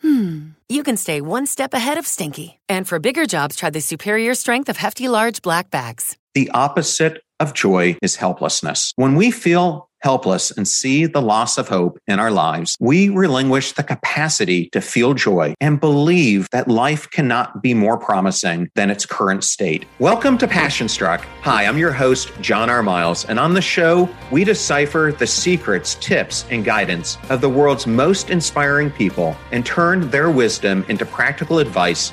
hmm, you can stay one step ahead of stinky. And for bigger jobs, try the superior strength of Hefty Large Black Bags. The opposite of joy is helplessness. When we feel helpless and see the loss of hope in our lives, we relinquish the capacity to feel joy and believe that life cannot be more promising than its current state. Welcome to Passion Struck. Hi, I'm your host, John R. Miles, and on the show, we decipher the secrets, tips, and guidance of the world's most inspiring people and turn their wisdom into practical advice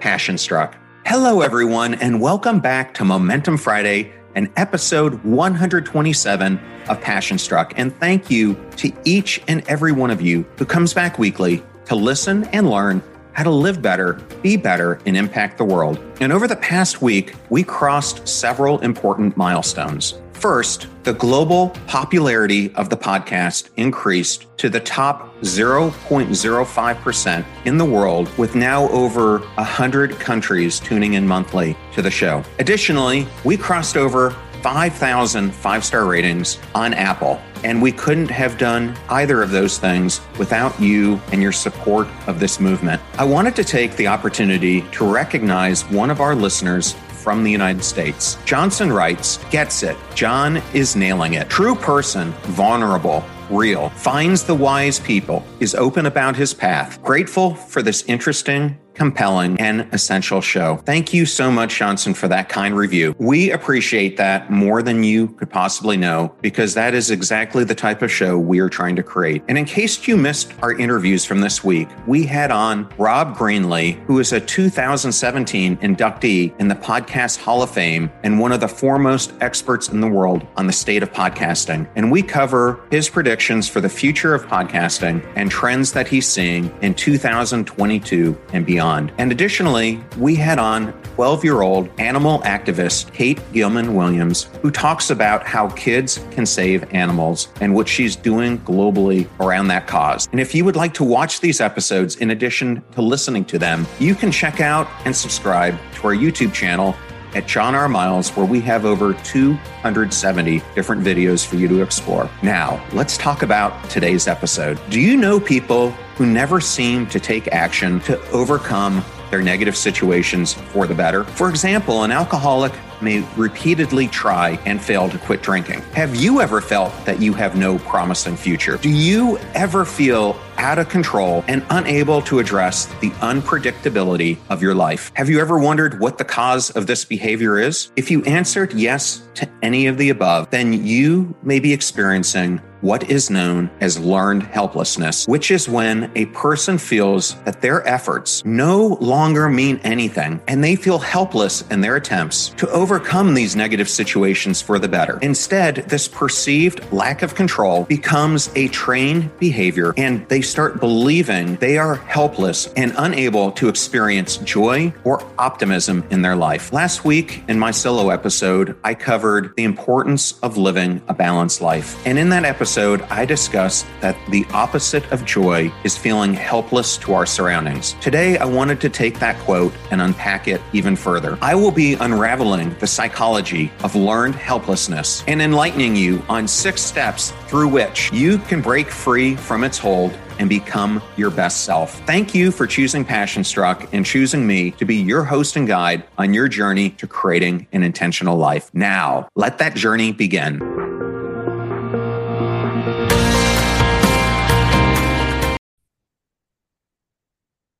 passion struck. Hello, everyone, and welcome back to Momentum Friday and episode 127 of Passion Struck. And thank you to each and every one of you who comes back weekly to listen and learn how to live better, be better, and impact the world. And over the past week, we crossed several important milestones. First, the global popularity of the podcast increased to the top 0.05% in the world, with now over 100 countries tuning in monthly to the show. Additionally, we crossed over 5,000 five star ratings on Apple. And we couldn't have done either of those things without you and your support of this movement. I wanted to take the opportunity to recognize one of our listeners from the United States. Johnson writes, gets it. John is nailing it. True person, vulnerable, real, finds the wise people, is open about his path. Grateful for this interesting compelling, and essential show. Thank you so much, Johnson, for that kind review. We appreciate that more than you could possibly know because that is exactly the type of show we are trying to create. And in case you missed our interviews from this week, we had on Rob Greenlee, who is a 2017 inductee in the Podcast Hall of Fame and one of the foremost experts in the world on the state of podcasting. And we cover his predictions for the future of podcasting and trends that he's seeing in 2022 and beyond beyond. And additionally, we had on 12 year old animal activist Kate Gilman Williams, who talks about how kids can save animals and what she's doing globally around that cause. And if you would like to watch these episodes in addition to listening to them, you can check out and subscribe to our YouTube channel at John R. Miles, where we have over 270 different videos for you to explore. Now, let's talk about today's episode. Do you know people who never seem to take action to overcome their negative situations for the better? For example, an alcoholic may repeatedly try and fail to quit drinking. Have you ever felt that you have no promising future? Do you ever feel out of control and unable to address the unpredictability of your life? Have you ever wondered what the cause of this behavior is? If you answered yes to any of the above, then you may be experiencing what is known as learned helplessness, which is when a person feels that their efforts no longer mean anything and they feel helpless in their attempts to overcome these negative situations for the better. Instead, this perceived lack of control becomes a trained behavior and they start believing they are helpless and unable to experience joy or optimism in their life. Last week in my solo episode, I covered the importance of living a balanced life. And in that episode, I discussed that the opposite of joy is feeling helpless to our surroundings. Today, I wanted to take that quote and unpack it even further. I will be unraveling the psychology of learned helplessness and enlightening you on six steps through which you can break free from its hold and become your best self. Thank you for choosing Passion Struck and choosing me to be your host and guide on your journey to creating an intentional life. Now, let that journey begin.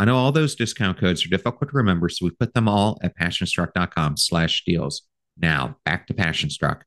I know all those discount codes are difficult to remember, so we put them all at passionstruck.com slash deals. Now, back to Passionstruck.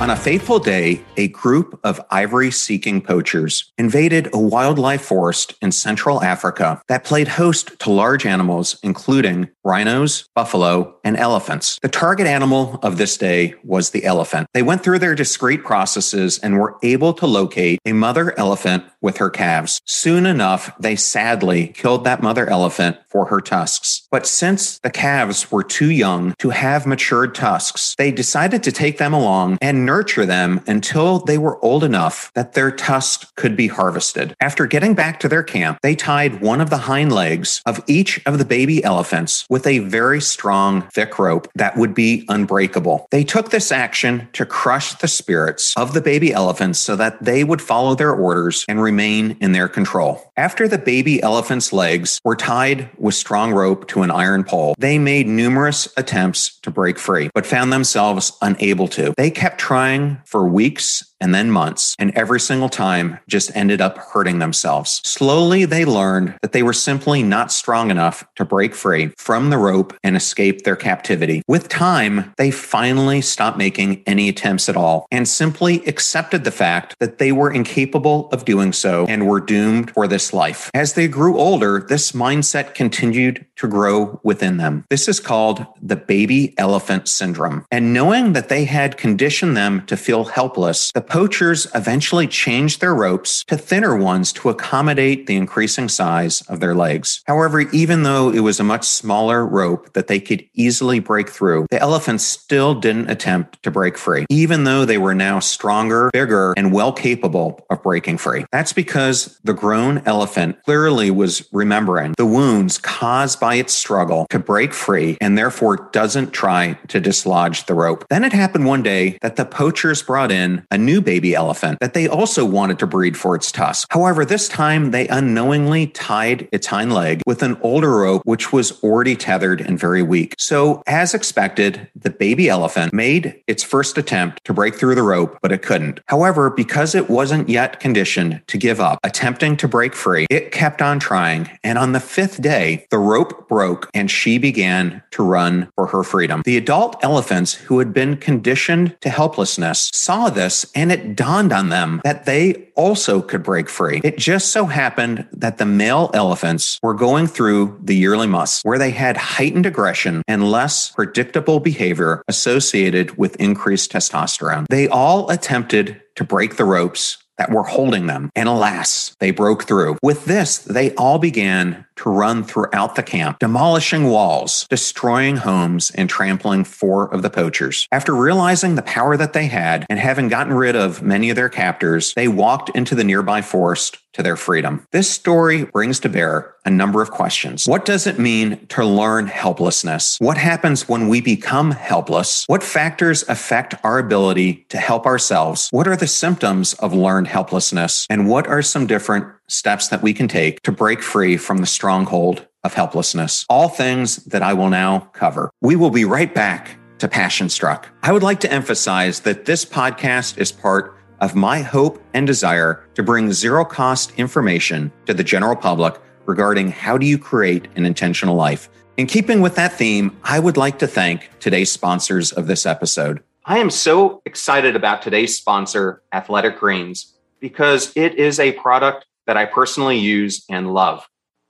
On a fateful day, a group of ivory seeking poachers invaded a wildlife forest in Central Africa that played host to large animals, including rhinos, buffalo, and elephants. The target animal of this day was the elephant. They went through their discrete processes and were able to locate a mother elephant with her calves. Soon enough, they sadly killed that mother elephant for her tusks. But since the calves were too young to have matured tusks, they decided to take them along and nurture them until they were old enough that their tusks could be harvested. After getting back to their camp, they tied one of the hind legs of each of the baby elephants with a very strong, thick rope that would be unbreakable. They took this action to crush the spirits of the baby elephants so that they would follow their orders and remain in their control. After the baby elephant's legs were tied with strong rope to an iron pole, they made numerous attempts to break free, but found themselves unable to. They kept trying for weeks and then months, and every single time just ended up hurting themselves. Slowly, they learned that they were simply not strong enough to break free from the rope and escape their captivity. With time, they finally stopped making any attempts at all and simply accepted the fact that they were incapable of doing so and were doomed for this life. As they grew older, this mindset continued to grow within them. This is called the baby elephant syndrome. And knowing that they had conditioned them to feel helpless, the poachers eventually changed their ropes to thinner ones to accommodate the increasing size of their legs. However, even though it was a much smaller rope that they could easily break through, the elephants still didn't attempt to break free, even though they were now stronger, bigger, and well capable of breaking free. That's because the grown elephant clearly was remembering the wounds caused by its struggle to break free and therefore doesn't try to dislodge the rope. Then it happened one day that the poachers brought in a new baby elephant that they also wanted to breed for its tusk. However, this time they unknowingly tied its hind leg with an older rope, which was already tethered and very weak. So, as expected, the baby elephant made its first attempt to break through the rope, but it couldn't. However, because it wasn't yet conditioned to give up, attempting to break free, it kept on trying. And on the fifth day, the rope broke and she began to run for her freedom. The adult elephants who had been conditioned to helplessness saw this and it dawned on them that they also could break free. It just so happened that the male elephants were going through the yearly musth where they had heightened aggression and less predictable behavior associated with increased testosterone. They all attempted to break the ropes that were holding them. And alas, they broke through. With this, they all began to run throughout the camp, demolishing walls, destroying homes, and trampling four of the poachers. After realizing the power that they had and having gotten rid of many of their captors, they walked into the nearby forest to their freedom. This story brings to bear a number of questions. What does it mean to learn helplessness? What happens when we become helpless? What factors affect our ability to help ourselves? What are the symptoms of learned helplessness? And what are some different steps that we can take to break free from the stronghold of helplessness? All things that I will now cover. We will be right back to Passion Struck. I would like to emphasize that this podcast is part of my hope and desire to bring zero cost information to the general public regarding how do you create an intentional life. In keeping with that theme, I would like to thank today's sponsors of this episode. I am so excited about today's sponsor, Athletic Greens, because it is a product that I personally use and love.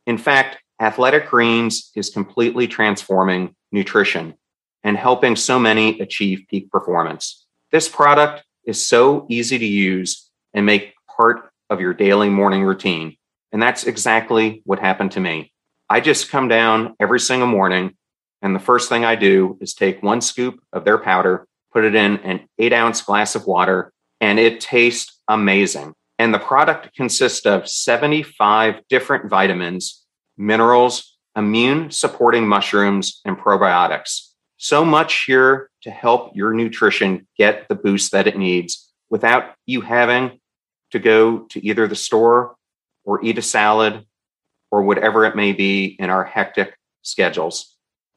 In fact, Athletic Greens is completely transforming nutrition and helping so many achieve peak performance. This product is so easy to use and make part of your daily morning routine. And that's exactly what happened to me. I just come down every single morning, and the first thing I do is take one scoop of their powder, put it in an eight ounce glass of water, and it tastes amazing. And the product consists of 75 different vitamins, minerals, immune supporting mushrooms, and probiotics. So much here to help your nutrition get the boost that it needs without you having to go to either the store or eat a salad or whatever it may be in our hectic schedules.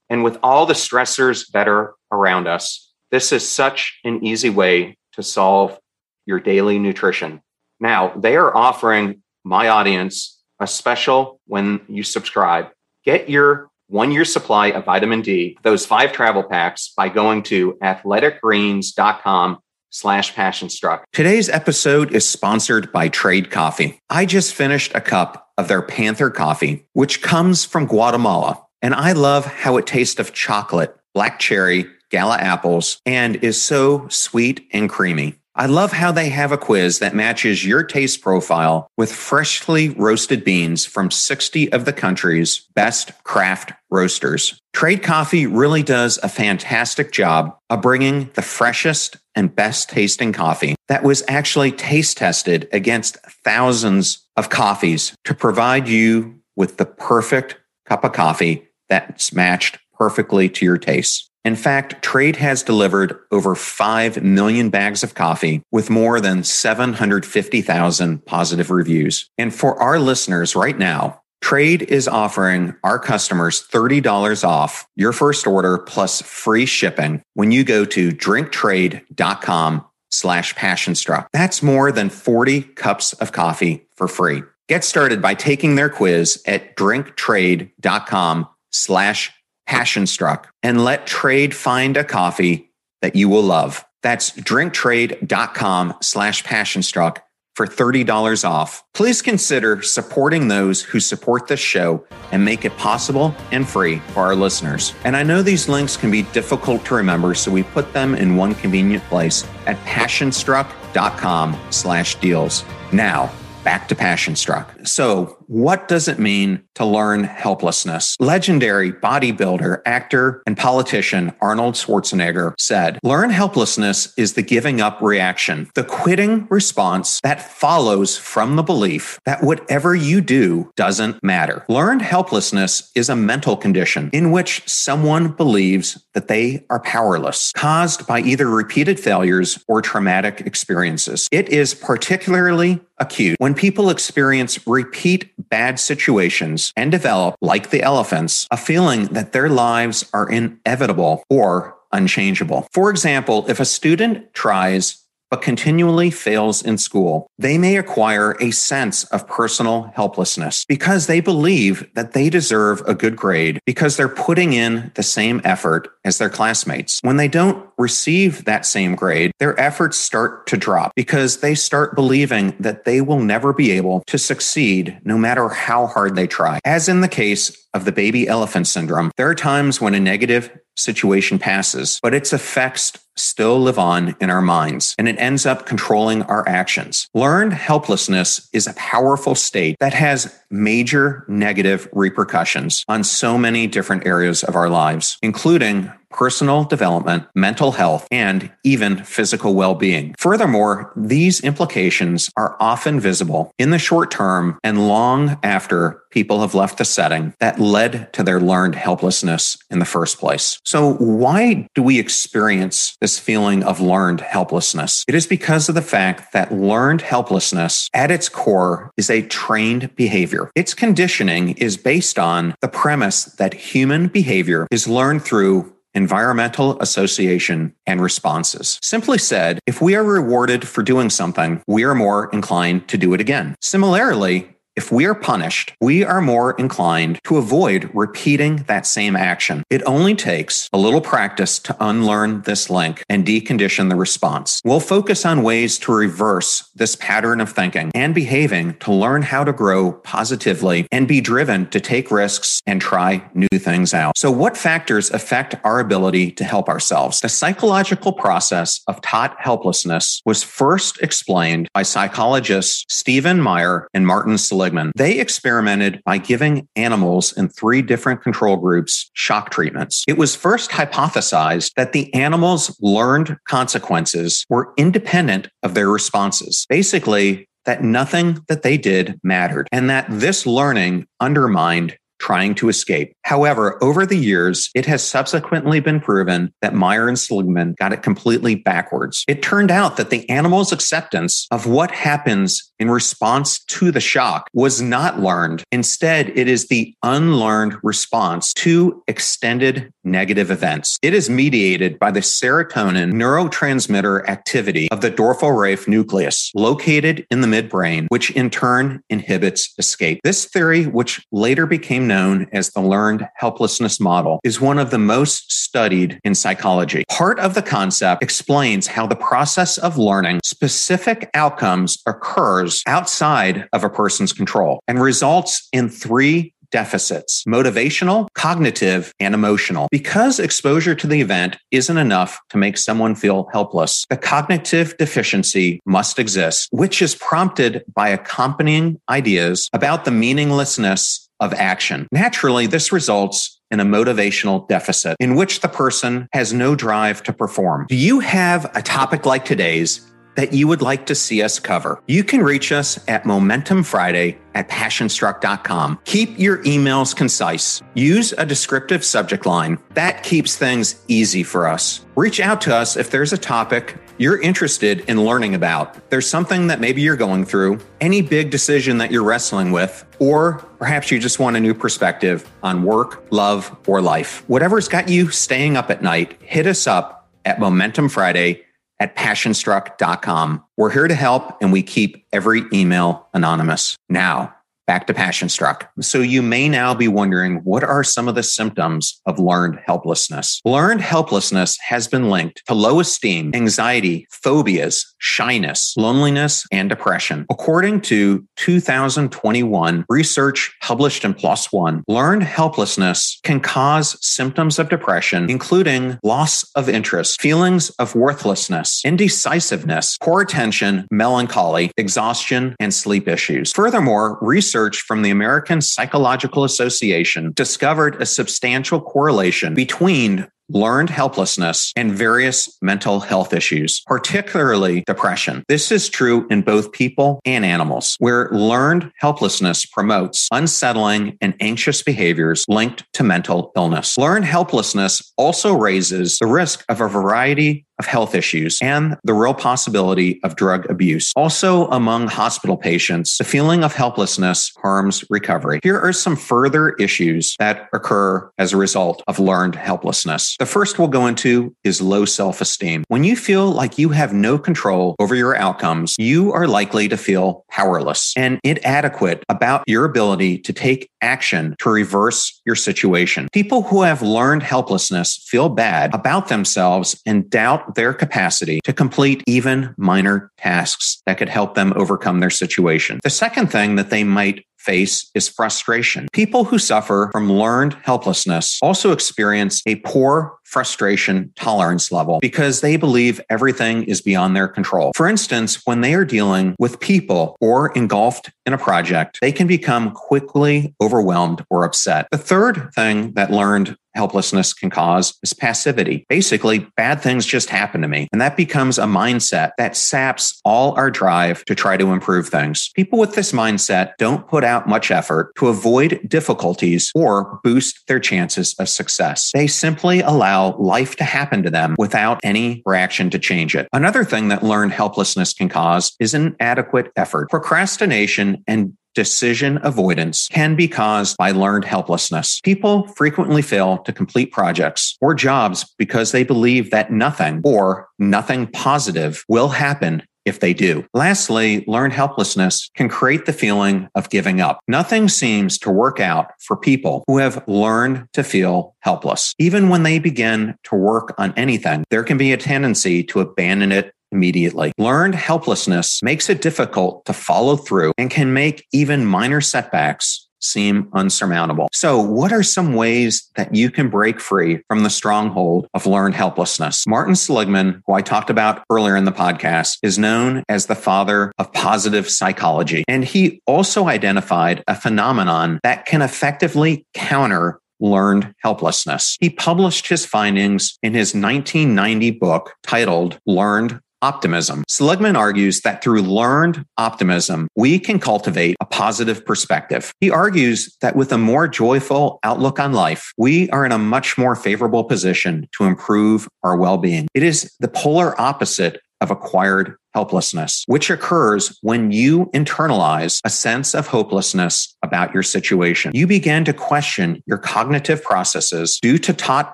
And with all the stressors that are around us, this is such an easy way to solve your daily nutrition. Now, they are offering my audience a special when you subscribe. Get your one year supply of vitamin D, those five travel packs, by going to athleticgreens.com slash passion struck. Today's episode is sponsored by Trade Coffee. I just finished a cup of their Panther coffee, which comes from Guatemala. And I love how it tastes of chocolate, black cherry, gala apples, and is so sweet and creamy. I love how they have a quiz that matches your taste profile with freshly roasted beans from 60 of the country's best craft roasters. Trade Coffee really does a fantastic job of bringing the freshest and best tasting coffee that was actually taste tested against thousands of coffees to provide you with the perfect cup of coffee that's matched perfectly to your taste. In fact, Trade has delivered over 5 million bags of coffee with more than 750,000 positive reviews. And for our listeners right now, Trade is offering our customers $30 off your first order plus free shipping when you go to drinktrade.com slash passionstruck. That's more than 40 cups of coffee for free. Get started by taking their quiz at drinktrade.com slash passionstruck and let trade find a coffee that you will love. That's drinktrade.com slash passionstruck for $30 off. Please consider supporting those who support this show and make it possible and free for our listeners. And I know these links can be difficult to remember, so we put them in one convenient place at passionstruck.com slash deals. Now, back to Passion Struck. So, what does it mean to learn helplessness? Legendary bodybuilder, actor, and politician Arnold Schwarzenegger said, Learn helplessness is the giving up reaction, the quitting response that follows from the belief that whatever you do doesn't matter. Learned helplessness is a mental condition in which someone believes that they are powerless, caused by either repeated failures or traumatic experiences. It is particularly acute when people experience repeat bad situations and develop, like the elephants, a feeling that their lives are inevitable or unchangeable. For example, if a student tries but continually fails in school, they may acquire a sense of personal helplessness because they believe that they deserve a good grade because they're putting in the same effort as their classmates. When they don't receive that same grade, their efforts start to drop because they start believing that they will never be able to succeed no matter how hard they try. As in the case of the baby elephant syndrome, there are times when a negative situation passes, but its effects still live on in our minds and it ends up controlling our actions. Learned helplessness is a powerful state that has major negative repercussions on so many different areas of our lives, including personal development, mental health, and even physical well being. Furthermore, these implications are often visible in the short term and long after people have left the setting that led to their learned helplessness in the first place. So, why do we experience this feeling of learned helplessness? It is because of the fact that learned helplessness at its core is a trained behavior. Its conditioning is based on the premise that human behavior is learned through environmental association and responses. Simply said, if we are rewarded for doing something, we are more inclined to do it again. Similarly, if we are punished, we are more inclined to avoid repeating that same action. It only takes a little practice to unlearn this link and decondition the response. We'll focus on ways to reverse this pattern of thinking and behaving to learn how to grow positively and be driven to take risks and try new things out. So, what factors affect our ability to help ourselves? The psychological process of taught helplessness was first explained by psychologists Stephen Maier and Martin Seligman Seligman, they experimented by giving animals in three different control groups shock treatments. It was first hypothesized that the animals' learned consequences were independent of their responses. Basically, that nothing that they did mattered and that this learning undermined trying to escape. However, over the years, it has subsequently been proven that Maier and Seligman got it completely backwards. It turned out that the animal's acceptance of what happens in response to the shock was not learned. Instead, it is the unlearned response to extended negative events. It is mediated by the serotonin neurotransmitter activity of the dorsal raphe nucleus located in the midbrain, which in turn inhibits escape. This theory, which later became known as the learned helplessness model, is one of the most studied in psychology. Part of the concept explains how the process of learning specific outcomes occurs outside of a person's control and results in three deficits motivational, cognitive, and emotional. Because exposure to the event isn't enough to make someone feel helpless, the cognitive deficiency must exist, which is prompted by accompanying ideas about the meaninglessness of action. Naturally, this results in a motivational deficit in which the person has no drive to perform. Do you have a topic like today's that you would like to see us cover? You can reach us at Momentum Friday at passionstruck.com. Keep your emails concise. Use a descriptive subject line. That keeps things easy for us. Reach out to us if there's a topic you're interested in learning about. There's something that maybe you're going through, any big decision that you're wrestling with, or perhaps you just want a new perspective on work, love, or life. Whatever's got you staying up at night, hit us up at Momentum Friday at passionstruck.com. We're here to help and we keep every email anonymous. Now, back to passion struck. So you may now be wondering what are some of the symptoms of learned helplessness? Learned helplessness has been linked to low esteem, anxiety, phobias, shyness, loneliness, and depression. According to 2021 research published in PLOS One, learned helplessness can cause symptoms of depression, including loss of interest, feelings of worthlessness, indecisiveness, poor attention, melancholy, exhaustion, and sleep issues. Furthermore, research research from the American Psychological Association discovered a substantial correlation between learned helplessness, and various mental health issues, particularly depression. This is true in both people and animals, where learned helplessness promotes unsettling and anxious behaviors linked to mental illness. Learned helplessness also raises the risk of a variety of health issues and the real possibility of drug abuse. Also, among hospital patients, the feeling of helplessness harms recovery. Here are some further issues that occur as a result of learned helplessness. The first we'll go into is low self esteem. When you feel like you have no control over your outcomes, you are likely to feel powerless and inadequate about your ability to take action to reverse your situation. People who have learned helplessness feel bad about themselves and doubt their capacity to complete even minor tasks that could help them overcome their situation. The second thing that they might face is frustration. People who suffer from learned helplessness also experience a poor frustration tolerance level because they believe everything is beyond their control. For instance, when they are dealing with people or engulfed in a project, they can become quickly overwhelmed or upset. The third thing that learned helplessness can cause is passivity. Basically, bad things just happen to me. And that becomes a mindset that saps all our drive to try to improve things. People with this mindset don't put out much effort to avoid difficulties or boost their chances of success. They simply allow allow life to happen to them without any reaction to change it. Another thing that learned helplessness can cause is inadequate effort. Procrastination and decision avoidance can be caused by learned helplessness. People frequently fail to complete projects or jobs because they believe that nothing or nothing positive will happen if they do. Lastly, learned helplessness can create the feeling of giving up. Nothing seems to work out for people who have learned to feel helpless. Even when they begin to work on anything, there can be a tendency to abandon it immediately. Learned helplessness makes it difficult to follow through and can make even minor setbacks seem unsurmountable. So, what are some ways that you can break free from the stronghold of learned helplessness? Martin Seligman, who I talked about earlier in the podcast, is known as the father of positive psychology. And he also identified a phenomenon that can effectively counter learned helplessness. He published his findings in his 1990 book titled Learned optimism. Seligman argues that through learned optimism, we can cultivate a positive perspective. He argues that with a more joyful outlook on life, we are in a much more favorable position to improve our well being. It is the polar opposite of acquired helplessness, which occurs when you internalize a sense of hopelessness about your situation. You begin to question your cognitive processes due to taught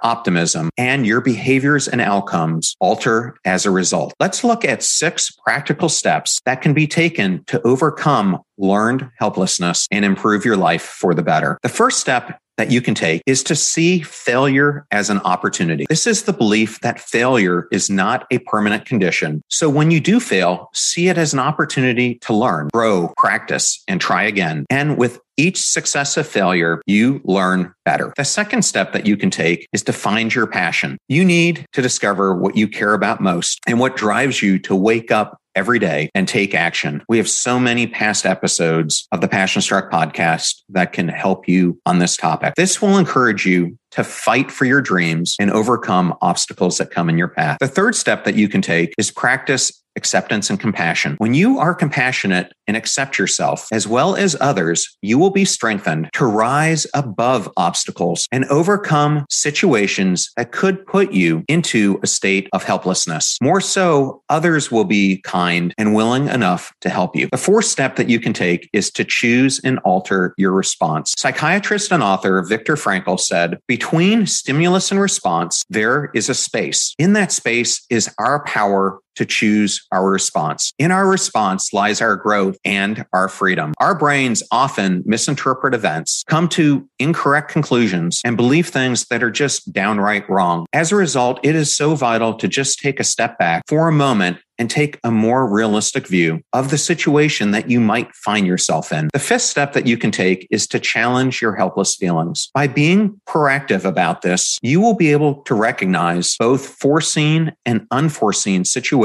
optimism, and your behaviors and outcomes alter as a result. Let's look at six practical steps that can be taken to overcome learned helplessness and improve your life for the better. The first step that you can take is to see failure as an opportunity. This is the belief that failure is not a permanent condition. So when you do fail, see it as an opportunity to learn, grow, practice, and try again. And with each successive failure, you learn better. The second step that you can take is to find your passion. You need to discover what you care about most and what drives you to wake up every day and take action. We have so many past episodes of the Passion Struck podcast that can help you on this topic. This will encourage you to fight for your dreams and overcome obstacles that come in your path. The third step that you can take is practice acceptance and compassion. When you are compassionate and accept yourself as well as others, you will be strengthened to rise above obstacles and overcome situations that could put you into a state of helplessness. More so, others will be kind and willing enough to help you. The fourth step that you can take is to choose and alter your response. Psychiatrist and author Viktor Frankl said, between stimulus and response, there is a space. In that space is our power to choose our response. In our response lies our growth and our freedom. Our brains often misinterpret events, come to incorrect conclusions, and believe things that are just downright wrong. As a result, it is so vital to just take a step back for a moment and take a more realistic view of the situation that you might find yourself in. The fifth step that you can take is to challenge your helpless feelings. By being proactive about this, you will be able to recognize both foreseen and unforeseen situations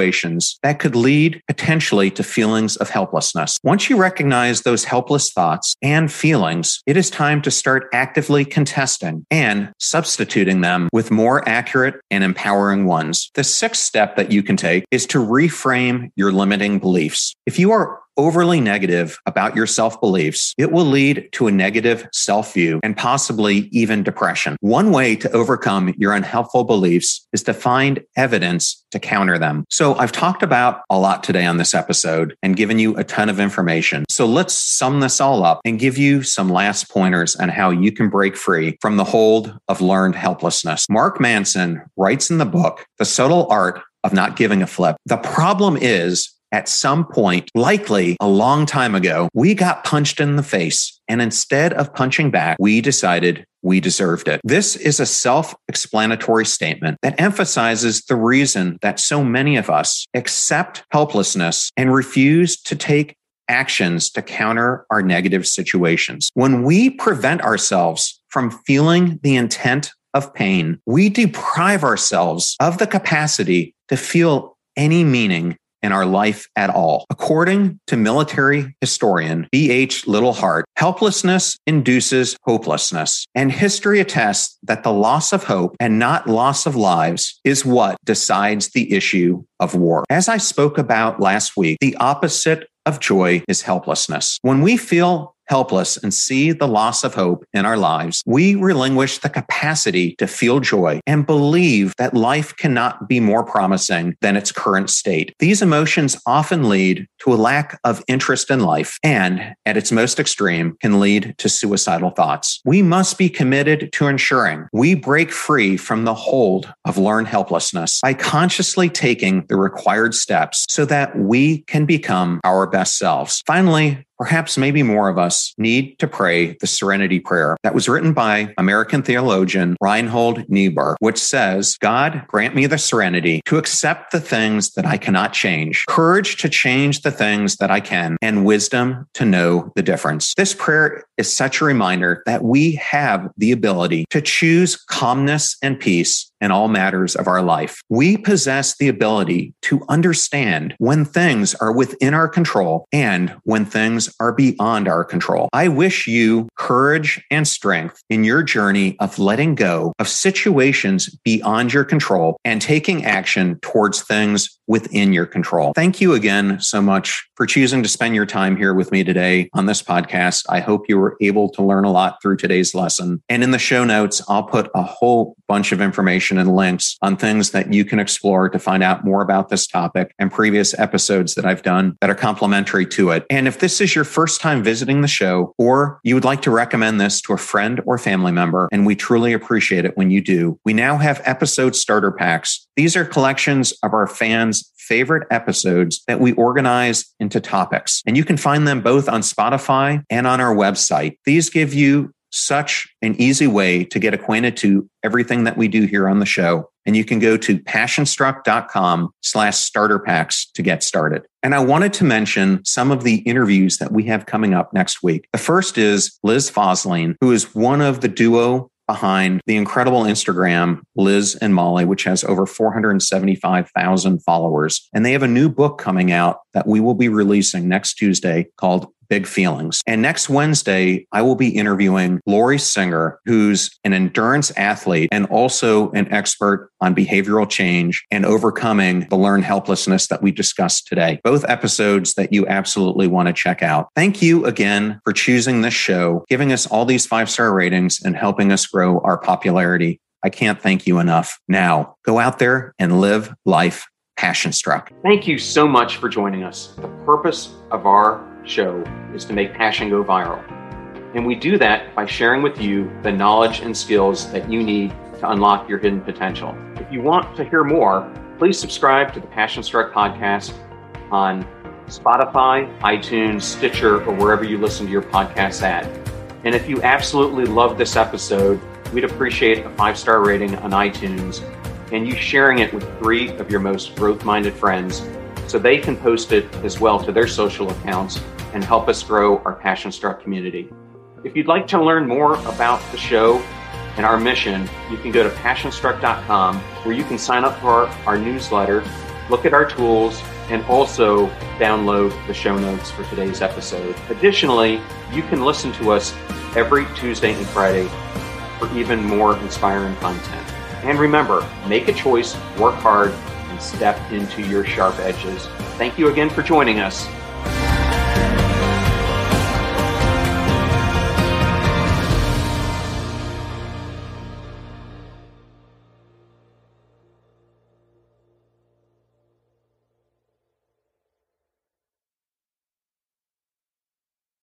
that could lead potentially to feelings of helplessness. Once you recognize those helpless thoughts and feelings, it is time to start actively contesting and substituting them with more accurate and empowering ones. The sixth step that you can take is to reframe your limiting beliefs. If you are overly negative about your self beliefs, it will lead to a negative self view and possibly even depression. One way to overcome your unhelpful beliefs is to find evidence to counter them. So I've talked about a lot today on this episode and given you a ton of information. So let's sum this all up and give you some last pointers on how you can break free from the hold of learned helplessness. Mark Manson writes in the book, The Subtle Art of Not Giving a Flip. The problem is at some point, likely a long time ago, we got punched in the face. And instead of punching back, we decided we deserved it. This is a self explanatory statement that emphasizes the reason that so many of us accept helplessness and refuse to take actions to counter our negative situations. When we prevent ourselves from feeling the intent of pain, we deprive ourselves of the capacity to feel any meaning in our life at all. According to military historian B.H. Liddell Hart, helplessness induces hopelessness. And history attests that the loss of hope and not loss of lives is what decides the issue of war. As I spoke about last week, the opposite of joy is helplessness. When we feel helpless and see the loss of hope in our lives, we relinquish the capacity to feel joy and believe that life cannot be more promising than its current state. These emotions often lead to a lack of interest in life and, at its most extreme, can lead to suicidal thoughts. We must be committed to ensuring we break free from the hold of learned helplessness by consciously taking the required steps so that we can become our best selves. Finally, Perhaps maybe more of us need to pray the serenity prayer that was written by American theologian Reinhold Niebuhr, which says, God, grant me the serenity to accept the things that I cannot change, courage to change the things that I can, and wisdom to know the difference. This prayer is such a reminder that we have the ability to choose calmness and peace in all matters of our life. We possess the ability to understand when things are within our control and when things are beyond our control. I wish you courage and strength in your journey of letting go of situations beyond your control and taking action towards things within your control. Thank you again so much for choosing to spend your time here with me today on this podcast. I hope you were able to learn a lot through today's lesson. And in the show notes, I'll put a whole bunch of information and links on things that you can explore to find out more about this topic and previous episodes that I've done that are complementary to it. And if this is your first time visiting the show, or you would like to recommend this to a friend or family member, and we truly appreciate it when you do, we now have episode starter packs. These are collections of our fans' favorite episodes that we organize into topics. And you can find them both on Spotify and on our website. These give you such an easy way to get acquainted to everything that we do here on the show. And you can go to passionstruck.com slash starter packs to get started. And I wanted to mention some of the interviews that we have coming up next week. The first is Liz Fosslien, who is one of the duo behind the incredible Instagram, Liz and Mollie, which has over 475,000 followers. And they have a new book coming out that we will be releasing next Tuesday called big feelings. And next Wednesday, I will be interviewing Lori Singer, who's an endurance athlete and also an expert on behavioral change and overcoming the learned helplessness that we discussed today. Both episodes that you absolutely want to check out. Thank you again for choosing this show, giving us all these five star ratings and helping us grow our popularity. I can't thank you enough. Now go out there and live life passion struck. Thank you so much for joining us. The purpose of our show is to make passion go viral. And we do that by sharing with you the knowledge and skills that you need to unlock your hidden potential. If you want to hear more, please subscribe to the Passion Struck podcast on Spotify, iTunes, Stitcher, or wherever you listen to your podcasts at. And if you absolutely love this episode, we'd appreciate a five star rating on iTunes and you sharing it with three of your most growth minded friends so they can post it as well to their social accounts and help us grow our Passion Struck community. If you'd like to learn more about the show and our mission, you can go to passionstruck.com where you can sign up for our, our newsletter, look at our tools, and also download the show notes for today's episode. Additionally, you can listen to us every Tuesday and Friday for even more inspiring content. And remember, make a choice, work hard, and step into your sharp edges. Thank you again for joining us.